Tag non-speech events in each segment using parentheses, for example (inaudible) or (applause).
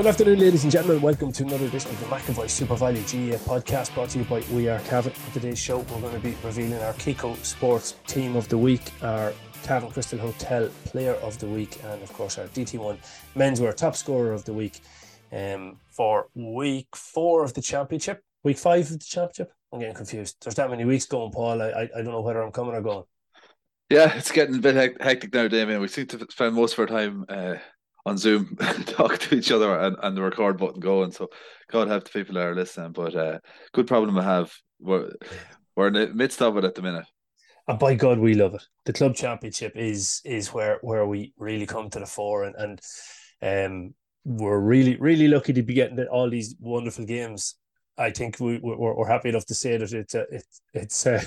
Good afternoon, ladies and gentlemen. Welcome to another edition of the McAvoy SuperValu GA podcast brought to you by We Are Cavan. On today's show, we're going to be revealing our Cico Sports Team of the Week, our Cavan Crystal Hotel Player of the Week, and of course, our DT1 Menswear Top Scorer of the Week um, for week four of the championship. Week five of the championship? I'm getting confused. There's that many weeks going, Paul. I, I, I don't know whether I'm coming or going. Yeah, it's getting a bit hectic now, Damien. We seem to spend most of our time uh, on Zoom (laughs) talk to each other and, and the record button going. So God help the people that are listening. But uh, good problem to have. We're, we're in the midst of it at the minute. And by God, we love it. The club championship is is where where we really come to the fore, and and um, we're really really lucky to be getting all these wonderful games. I think we we're, we're happy enough to say that it's a, it's it's. Uh,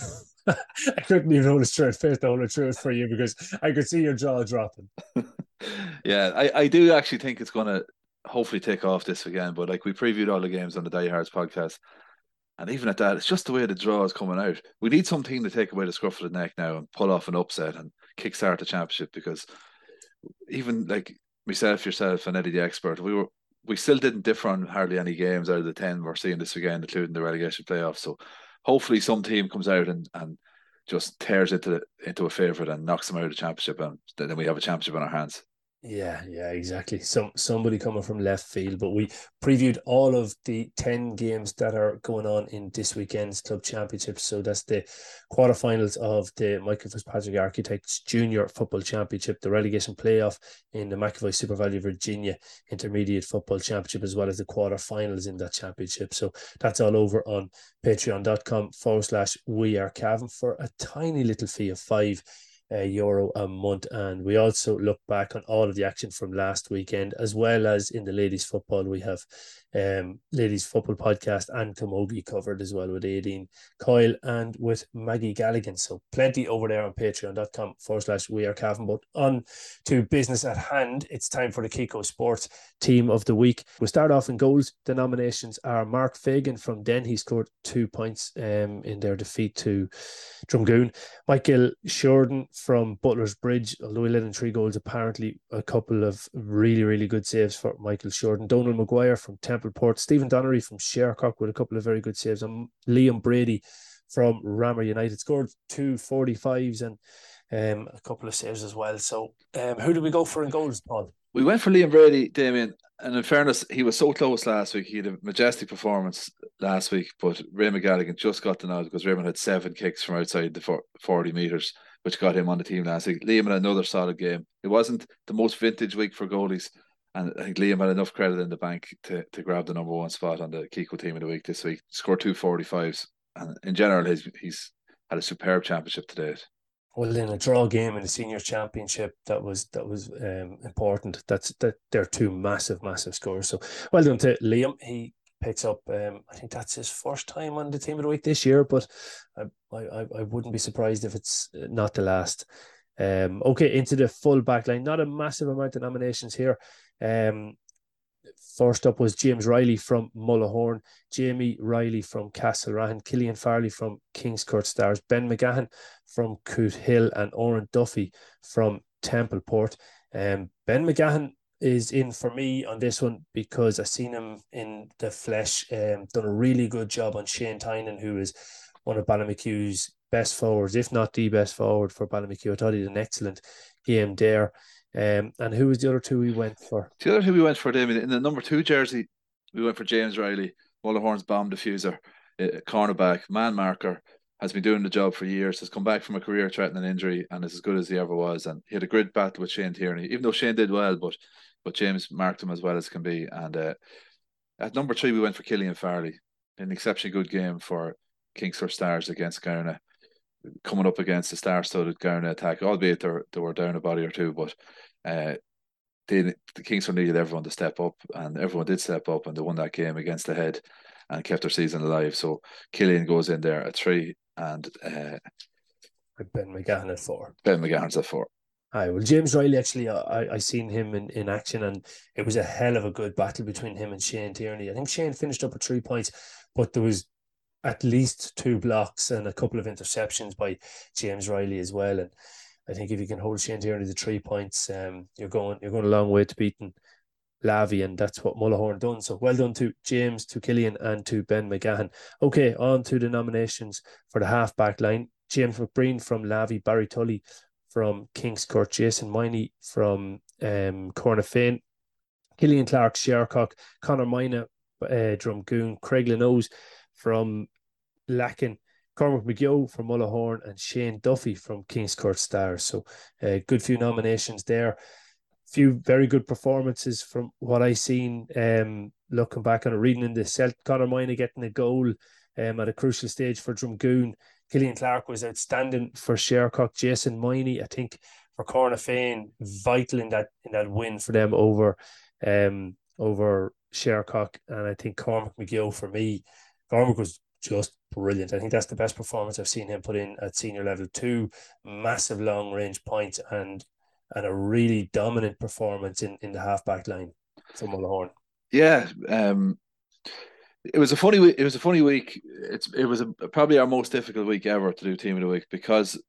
(laughs) I couldn't even hold a straight face to hold a truth for you because I could see your jaw dropping. (laughs) yeah, I, I do actually think it's going to hopefully take off this again. But like we previewed all the games on the Diehards podcast, and even at that, it's just the way the draw is coming out. We need some team to take away the scruff of the neck now and pull off an upset and kickstart the championship because even like myself, yourself, and Eddie the expert, we were we still didn't differ on hardly any games out of the ten we're seeing this weekend, including the relegation playoffs. So hopefully some team comes out and and just tears into the, into a favourite and knocks them out of the championship, and then we have a championship in our hands. Yeah, yeah, exactly. Some somebody coming from left field, but we previewed all of the ten games that are going on in this weekend's club championship. So that's the quarterfinals of the Michael Fitzpatrick Architects Junior Football Championship, the relegation playoff in the McAvoy SuperValu Virginia Intermediate Football Championship, as well as the quarterfinals in that championship. So that's all over on patreon.com forward slash we are Cavan for a tiny little fee of five uh, euro a month. And we also look back on all of the action from last weekend, as well as in the ladies' football. We have um, ladies' football podcast and Camogie covered as well with Aideen Coyle and with Maggie Galligan. So plenty over there on patreon.com forward slash we are Cavan. But on to business at hand, it's time for the Cico Sports Team of the Week. We'll start off in goals. The nominations are Mark Fagan from Denn. He scored two points um, in their defeat to Drumgoon. Michael Shorten from Butler's Bridge, although he led in three goals, apparently a couple of really, really good saves for Michael Shorten. Donald Maguire from Templeport, Stephen Donnery from Shercock with a couple of very good saves, and Liam Brady from Ramor United scored two 45s and um, a couple of saves as well. So, um, who do we go for in goals, Paul? We went for Liam Brady, Damien, and in fairness, he was so close last week. He had a majestic performance last week, but Raymond Galligan just got the nod because Raymond had seven kicks from outside the 40 metres, which got him on the team last week. Liam had another solid game. It wasn't the most vintage week for goalies, and I think Liam had enough credit in the bank to, to grab the number one spot on the Cico team of the week this week. Scored two 45s, and in general, he's, he's had a superb championship to date. Well in a draw game in the senior championship that was that was um, important. That's that they're two massive massive scores. So well done to liam. He picks up um, i think that's his first time on the team of the week this year but i i, I wouldn't be surprised if it's not the last. Um okay into the full back line. Not a massive amount of nominations here um First up was James Riley from Mullahoran, Jamie Riley from Castlerahan, Killian Farley from Kingscourt Stars, Ben McGahan from Cootehill, and Oren Duffy from Templeport. Um, ben McGahan is in for me on this one because I've seen him in the flesh, um, done a really good job on Shane Tynan, who is one of Ballymachugh's best forwards, if not the best forward for Ballymachugh. I thought he did an excellent game there. Um, and who was the other two we went for? The other two we went for, David, in the number two jersey, we went for James Riley, Mullahoran's bomb diffuser. uh, cornerback, man marker, has been doing the job for years, has come back from a career threatening injury and is as good as he ever was. And he had a great battle with Shane Tierney, even though Shane did well, but but James marked him as well as can be. And uh, at number three, we went for Killian Farley, an exceptionally good game for Kingscourt Stars against Gowna, coming up against the star-studded Gowna attack, albeit they were, they were down a body or two, but uh, they, the Kingscourt needed everyone to step up, and everyone did step up, and they won that game against the head and kept their season alive. So Killian goes in there at three, and uh, Ben McGahan at four. Ben McGahan's at four. Hi, well, James Riley actually, uh, I I seen him in, in action, and it was a hell of a good battle between him and Shane Tierney. I think Shane finished up at three points, but there was at least two blocks and a couple of interceptions by James Riley as well. And I think if you can hold Shane Tierney to three points, um, you're going you're going a long way to beating Lavey, and that's what Mullahoran done. So well done to James, to Killian, and to Ben McGahan. Okay, on to the nominations for the half back line. James McBreen from Lavey, Barry Tully from Kingscourt, Jason Miney from um, Cornafean, Killian Clark, Shercock, Connor Mina, uh, Drumgoon, Craig Lenoes from Lacken, Cormac McGill from Mullahoran, and Shane Duffy from Kingscourt Stars. So, a uh, good few nominations there. Few very good performances from what I seen. Um, looking back on it, reading in the Celt, Connor Mina getting a goal um, at a crucial stage for Drumgoon. Killian Clark was outstanding for Shercock. Jason Miney, I think, for Cornafean, vital in that in that win for them over um over Shercock. And I think Cormac McGill for me, Cormac was just brilliant. I think that's the best performance I've seen him put in at senior level. Two massive long range points and and a really dominant performance in, in the half back line from Mullahoran. Yeah, um, it was a funny week. It was a funny week. It's it was a, probably our most difficult week ever to do team of the week because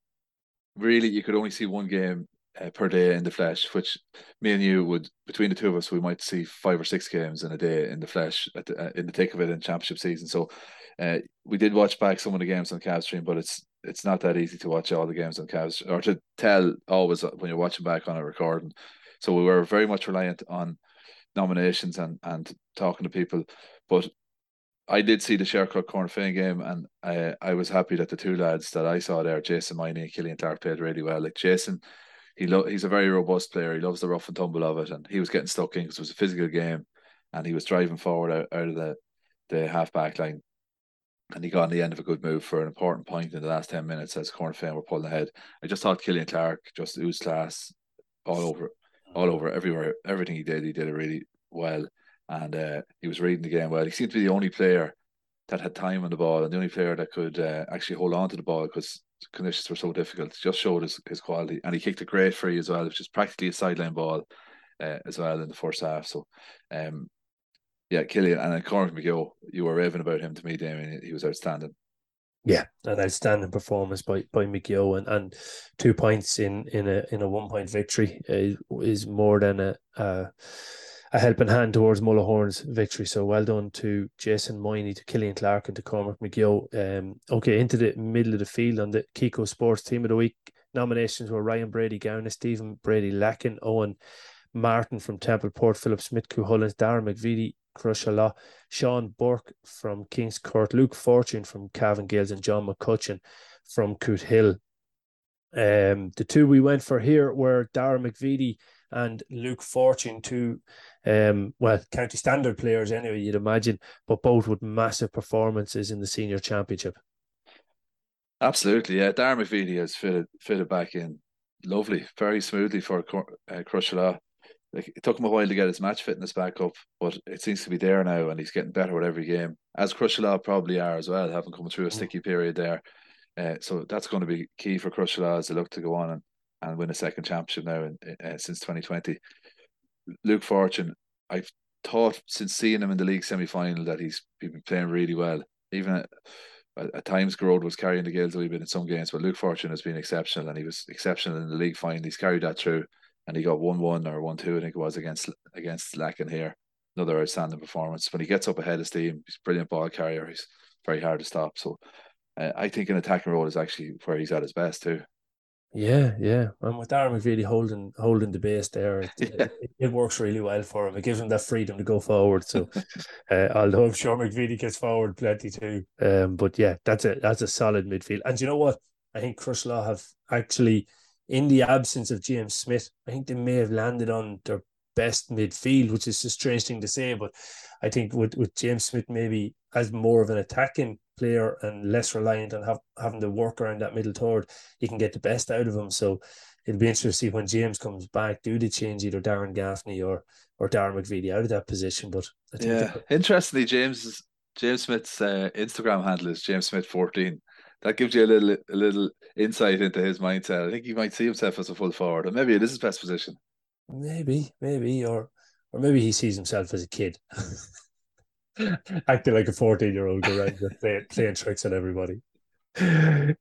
really you could only see one game uh, per day in the flesh, which me and you would between the two of us we might see five or six games in a day in the flesh the, uh, in the thick of it in championship season. So uh, we did watch back some of the games on Cav stream, but it's it's not that easy to watch all the games on Cavs or to tell always when you're watching back on a recording. So we were very much reliant on nominations and and talking to people, but I did see the Shercock Cornafean game, and I I was happy that the two lads that I saw there, Jason Miney and Killian Clark, played really well. Like Jason, he lo- he's a very robust player. He loves the rough and tumble of it, and he was getting stuck in because it was a physical game, and he was driving forward out, out of the the half back line, and he got on the end of a good move for an important point in the last ten minutes as Cornafean were pulling ahead. I just thought Killian Clark just oozed class all over, all over everywhere. Everything he did, he did it really well and uh, he was reading the game well. He seemed to be the only player that had time on the ball and the only player that could uh, actually hold on to the ball because conditions were so difficult. Just showed his, his quality, and he kicked a great free as well, which is practically a sideline ball uh, as well in the first half. So, um, yeah, Killian and then Cormac McGill, you were raving about him to me, Damien. He was outstanding. Yeah, an outstanding performance by by McGill and, and two points in in a in a one point victory is, is more than a, a a helping hand towards Mullahoran's victory. So well done to Jason Moyney, to Killian Clark, and to Cormac McGill. Um, okay, into the middle of the field on the Cico Sports Team of the Week nominations were Ryan Brady Gowna, Stephen Brady Lacken, Owen Martin from Templeport, Philip Smith, Cuchulains, Darren McVeety, Crosserlough, Sean Burke from Kingscourt, Luke Fortune from Cavan Gaels, and John McCutcheon from Cootehill. Um, the two we went for here were Darren McVeety and Luke Fortune, two um, well, county standard players anyway, you'd imagine, but both with massive performances in the senior championship. Absolutely, yeah. Darren McVeety has fitted fitted back in lovely, very smoothly for uh. Like, it took him a while to get his match fitness back up, but it seems to be there now, and he's getting better with every game. As Crosserlough probably are as well, having come through a mm. sticky period there. Uh, so that's going to be key for Crosserlough as they look to go on and, and win a second championship now in, uh, since 2020. Luke Fortune, I've thought since seeing him in the league semi final that he's been playing really well. Even at, at times, Gearóid was carrying the Gaels a wee bit in some games, but Luke Fortune has been exceptional, and he was exceptional in the league final. He's carried that through, and he got one one or one two, I think it was against against Lacken here. Another outstanding performance. When he gets up ahead of steam, he's a brilliant ball carrier. He's very hard to stop. So uh, I think an attacking role is actually where he's at his best too. Yeah, yeah. And with Darren McVeely holding holding the base there, (laughs) it, Yeah. it, it works really well for him. It gives him that freedom to go forward. So, (laughs) uh, although I'm sure McVeely gets forward plenty too, um, but yeah, that's a that's a solid midfield. And you know what? I think Crosserlough have actually, in the absence of James Smith, I think they may have landed on their best midfield, which is a strange thing to say, but I think with with James Smith maybe as more of an attacking player and less reliant on have, having to work around that middle third, you can get the best out of him. So it'll be interesting to see when James comes back, do they change either Darren Gaffney or or Darren McVeely out of that position? But I think yeah, interestingly, James James Smith's uh, Instagram handle is James Smith fourteen. That gives you a little a little insight into his mindset. I think he might see himself as a full forward, or maybe it is his best position. Maybe, maybe, or or maybe he sees himself as a kid. (laughs) acting like a 14 year old around playing, playing tricks on everybody.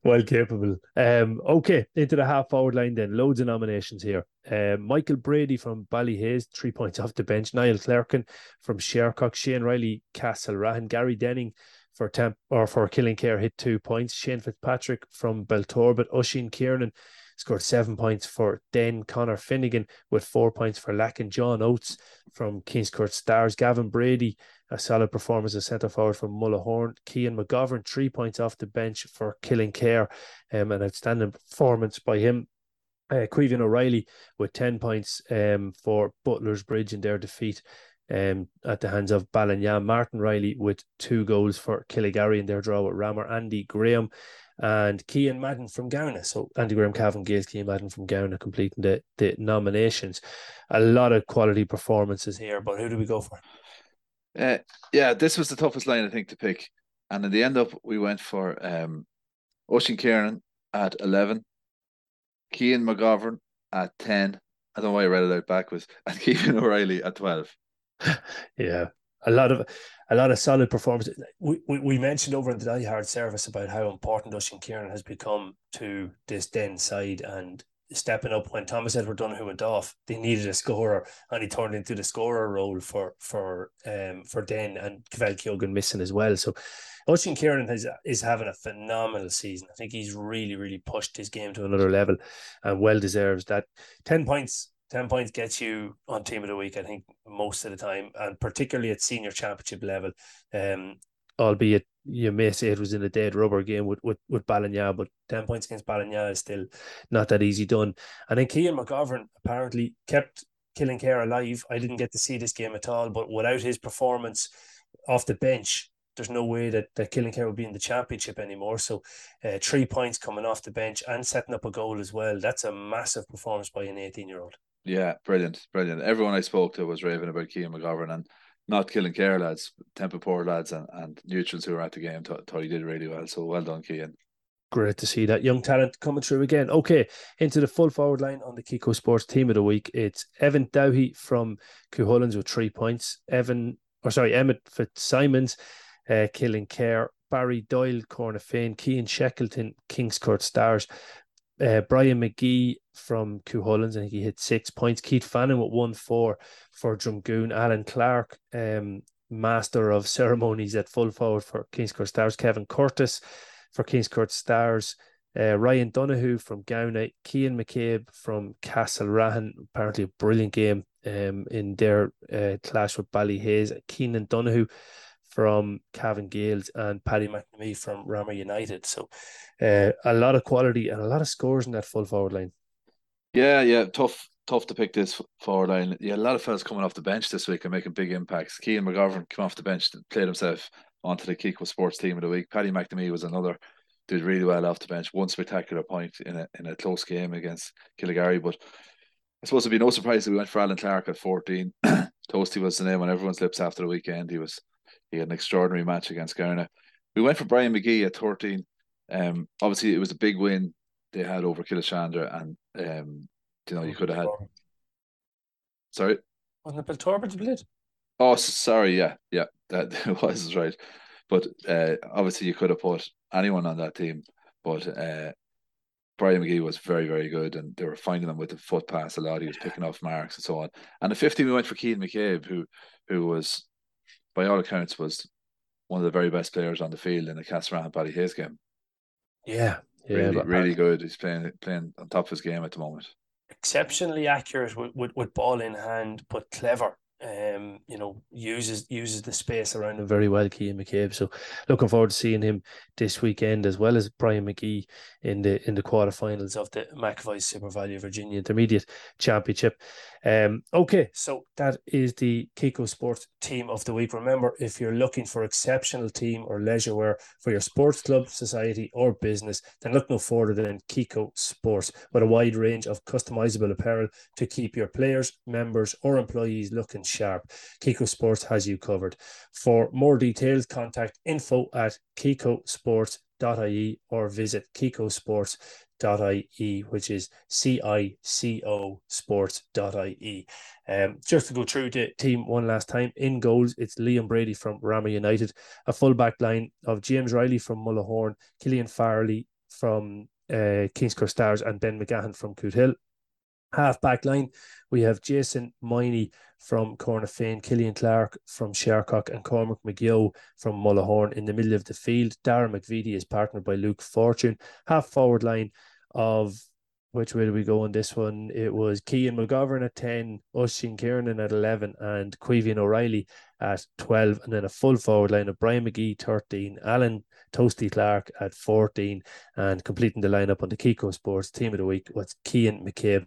well capable. Um, okay, into the half forward line then. Loads of nominations here. Uh, Michael Brady from Ballyhaise, three points off the bench. Niall Clerkin from Shercock. Shane Riley, Castlerahan. Gary Denning for temp or for Killinkere hit two points. Shane Fitzpatrick from Belturbet. Oisín Kiernan scored seven points for Denn Connor Finnegan with four points for Lacken John Oates from Kingscourt Stars. Gavin Brady a solid performance as centre forward from Mullahoran. Kean McGovern, three points off the bench for Killinkere, um, an outstanding performance by him. Uh, Caoimhín O'Reilly with 10 points um, for Butler's Bridge in their defeat um, at the hands of Ballinagh. Martin Riley with two goals for Killygarry in their draw with Ramor. Andy Graham and Kean Madden from Gowna. So Andy Graham, Cavan Gaels, Kean Madden from Gowna completing the, the nominations. A lot of quality performances here, but who do we go for? Uh, yeah, this was the toughest line I think to pick, and in the end up we went for um, Oisín Kiernan at eleven, Kean McGovern at ten. I don't know why I read it out backwards, (laughs) and Keegan O'Reilly at twelve. (laughs) yeah, a lot of a lot of solid performances. We, we, we mentioned over in the Die Hard service about how important Oisín Kieran has become to this Denn side, and stepping up when Thomas Edward Donoghue went off. They needed a scorer, and he turned into the scorer role for for um for Denn and Cavell Keoghan missing as well. So Oisín Kieran has is having a phenomenal season. I think he's really really pushed his game to another level, and well deserves that. Ten points. 10 points gets you on team of the week, I think, most of the time, and particularly at senior championship level. Um, albeit you may say it was in a dead rubber game with with, with Ballinagh, but 10 points against Ballinagh is still not that easy done. And then Kean McGovern apparently kept Killinkere alive. I didn't get to see this game at all, but without his performance off the bench, there's no way that, that Killinkere would be in the championship anymore. So, uh, three points coming off the bench and setting up a goal as well. That's a massive performance by an 18 year old. Yeah, brilliant, brilliant. Everyone I spoke to was raving about Kean McGovern, and not Killinkere lads, Templeport lads, and, and neutrals who were at the game thought, thought he did really well. So well done, Kean. Great to see that young talent coming through again. Okay, into the full forward line on the Cico Sports team of the week. It's Evan Dowhy from Cuchulains with three points. Evan, or sorry, Emmett Fitzsimons, uh, Killinkere. Barry Doyle, Cornafean, Kean Shackleton, Kingscourt Stars, uh, Brian McGee from Cuchulains, I think he hit six points. Keith Fannin with one four for Drumgoon. Alan Clark, um, master of (laughs) ceremonies at full forward for Kingscourt Stars. Kevin Curtis for Kingscourt Stars. Uh, Ryan Donoghue from Gowna, Kean McCabe from Castlerahan, Apparently, a brilliant game um, in their uh, clash with Ballyhaise. Keenan Donoghue from Cavan Gaels and Paddy McNamee from Ramor United. So uh, a lot of quality and a lot of scores in that full forward line. Yeah, yeah, tough, tough to pick this forward line. Yeah, a lot of fellas coming off the bench this week and making big impacts. Kean McGovern came off the bench, played himself onto the Cico Sports team of the week. Paddy McNamee was another, did really well off the bench. One spectacular point in a in a close game against Killygarry, but I suppose it'd be no surprise that we went for Alan Clark at 14. (clears throat) Toasty was the name on everyone's lips after the weekend. He was he had an extraordinary match against Gowna. We went for Brian McGee at 13. Um, obviously, it was a big win they had over Killeshandra, and um, you know, you could have had. Sorry, wasn't it Belturbet played? Oh, sorry, yeah, yeah, (laughs) that was right. But uh, obviously, you could have put anyone on that team, but uh, Brian McGee was very, very good, and they were finding them with the foot pass a lot. He was picking off marks and so on. And the 15, we went for Keane McCabe, who who was by all accounts, was one of the very best players on the field in the Castlerahan Ballyhaise game. Yeah, Yeah, really, but, really good. He's playing playing on top of his game at the moment. Exceptionally accurate with, with, with ball in hand, but clever um, you know, uses uses the space around him very well, Cian McCabe. So looking forward to seeing him this weekend as well as Brian McGee in the in the quarterfinals of the McAvoy SuperValu Virginia Intermediate Championship. Um, okay, so that is the Cico Sports Team of the Week. Remember, if you're looking for exceptional team or leisure wear for your sports club, society, or business, then look no further than Cico Sports with a wide range of customizable apparel to keep your players, members, or employees looking sharp. Cico Sports has you covered. For more details, contact info at cicosports.ie or visit cicosports.ie, which is C I C O sports.ie. Um, just to go through the team one last time in goals, it's Liam Brady from Ramor United, a full back line of James Riley from Mullahoran, Killian Farley from uh, Kingscourt Stars, and Ben McGahan from Cootehill half back line, we have Jason Miney from Cornafean, Killian Clark from Shercock, and Cormac McGill from Mullahoran in the middle of the field. Darren McVeety is partnered by Luke Fortune. Half forward line of which way do we go on this one? It was Kean McGovern at 10, Oisin Kiernan at 11, and Caoimhín O'Reilly at 12. And then a full forward line of Brian McGee, 13, Alan Toasty Clark at 14, and completing the lineup on the Cico Sports Team of the Week was Cian McCabe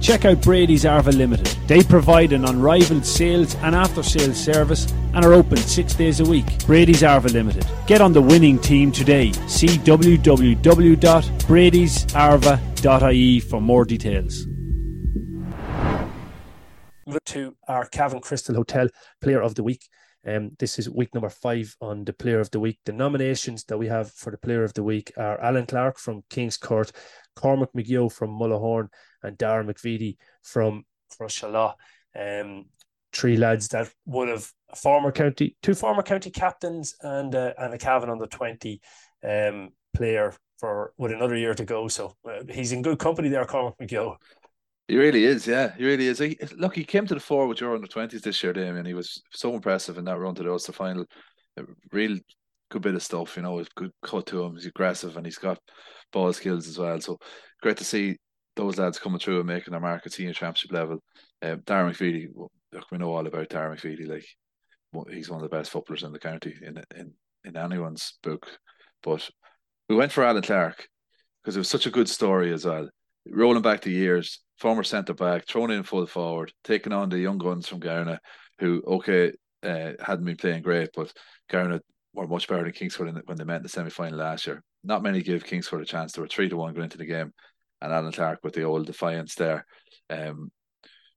check out Brady's Arva Limited. They provide an unrivaled sales and after sales service and are open six days a week. Brady's Arva Limited. Get on the winning team today. See www.bradysarva.ie for more details. To our Cavan Crystal Hotel Player of the Week. Um, this is week number five on the Player of the Week. The nominations that we have for the Player of the Week are Alan Clark from Kingscourt, Cormac McGill from Mullahoran, and Darren McVeety from Crosserlough. Um, three lads that would have former county, two former county captains, and uh, and a Cavan under twenty um, player for with another year to go. So uh, he's in good company there, Cormac McGill. He really is, yeah. He really is. He, look, he came to the fore with your under twenties this year, Damien. He was so impressive in that run to the Ulster final. A real good bit of stuff, you know. Good cut to him. He's aggressive and he's got ball skills as well. So great to see those lads coming through and making their mark at senior championship level. Um, Darren McVeety, look, we know all about Darren McVeety. Like he's one of the best footballers in the county in in in anyone's book. But we went for Alan Clark because it was such a good story as well. Rolling back the years, former centre back, thrown in full forward, taking on the young guns from Gowna, who okay uh, hadn't been playing great, but Gowna were much better than Kingscourt when they met in the semi final last year. Not many give Kingscourt a chance. They were three to one going into the game, and Alan Clark with the old defiance there, um,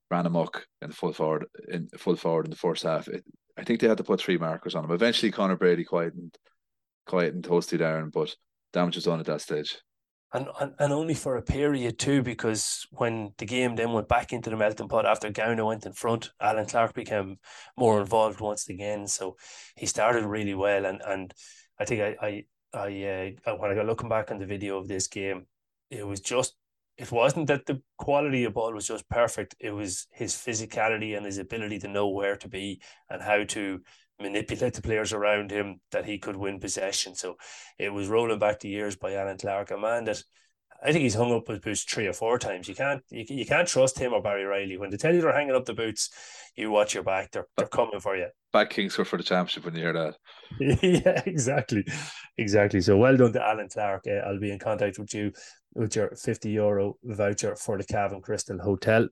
ran amok in the full forward in full forward in the first half. It, I think they had to put three markers on him. Eventually, Connor Brady quietened, quietened Toasty down, but damage was done at that stage and, and and only for a period too, because when the game then went back into the melting pot after Gowna went in front, Alan Clark became more involved once again. So he started really well, and and I think I I I uh, when I got looking back on the video of this game, it was just it wasn't that the quality of ball was just perfect. It was his physicality and his ability to know where to be and how to manipulate the players around him that he could win possession. So it was rolling back the years by Alan Clark, a man that I think he's hung up his boots three or four times. You can't you, you can't trust him or Barry Riley. When they tell you they're hanging up the boots, you watch your back. They're they're coming for you. Back Kingscourt for the championship when you hear that. (laughs) yeah, exactly, exactly. So well done to Alan Clark. Uh, I'll be in contact with you with your fifty euro voucher for the Cavan Crystal Hotel.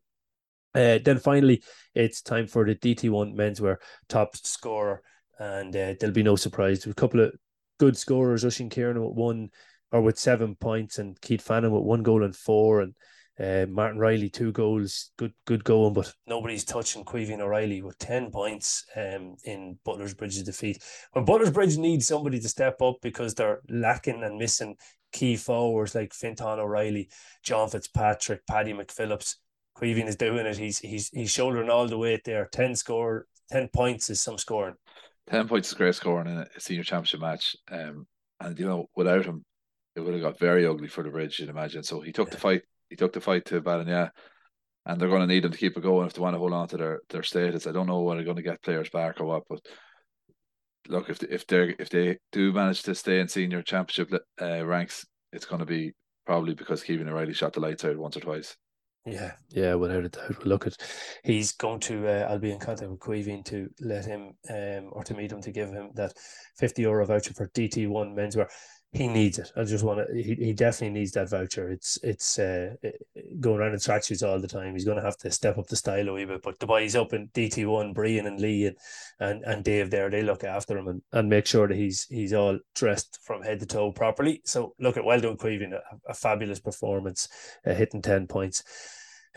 Uh, then finally, it's time for the DT1 menswear top scorer, and uh, there'll be no surprise. A couple of good scorers, Oisín Kieran with one or with seven points, and Keith Fannin with one goal and four, and uh, Martin Riley two goals, good good going, but nobody's touching Caoimhín O'Reilly with ten points um, in Butler's Bridge's defeat. When Butler's Bridge needs somebody to step up because they're lacking and missing key forwards like Fintan O'Reilly, John Fitzpatrick, Paddy McPhillips Caoimhín is doing it. He's he's he's shouldering all the weight there. Ten score, ten points is some scoring. Ten points is great scoring in a senior championship match. Um, and you know, without him, it would have got very ugly for the bridge. You'd imagine. So he took yeah. the fight. He took the fight to Ballinagh, and they're going to need him to keep it going if they want to hold on to their their status. I don't know when they're going to get players back or what, but look if they, if they if they do manage to stay in senior championship uh, ranks, it's going to be probably because Kevin O'Reilly shot the lights out once or twice. Yeah, yeah, without a doubt. Look at he's going to. Uh, I'll be in contact with Caoimhín to let him um or to meet him to give him that fifty euro voucher for DT one menswear he needs it. I just want to. He, he definitely needs that voucher. It's it's uh, going around in tracksuits all the time. He's going to have to step up the style a wee bit. But the boys up in DT one, Brian and Lee and, and and Dave there, they look after him and, and make sure that he's he's all dressed from head to toe properly. So look at well done, Caoimhín, a, a fabulous performance, uh, hitting ten points.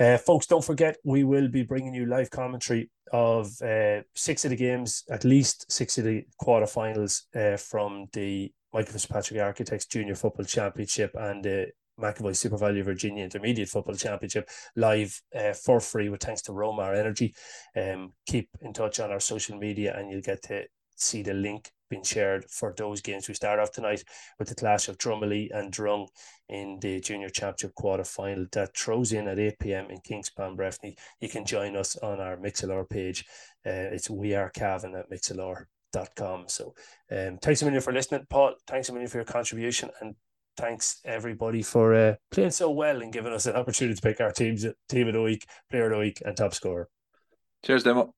Uh, folks, don't forget we will be bringing you live commentary of uh, six of the games, at least six of the quarterfinals uh, from the Michael Fitzpatrick Architects Junior Football Championship and the McAvoy SuperValu Virginia Intermediate Football Championship live uh, for free with thanks to Romar Energy. Um, keep in touch on our social media and you'll get to see the link being shared for those games. We start off tonight with the clash of Drummondley and Drung in the Junior Championship quarter final that throws in at 8 p.m. in Kingspan Breffni. You can join us on our Mixlr page. Uh, it's We Are Cavan at Mixlr com. So um, thanks a million for listening, Paul. Thanks a million for your contribution, and thanks everybody for uh, playing so well and giving us an opportunity to pick our teams team of the week, player of the week, and top scorer. Cheers, Demo.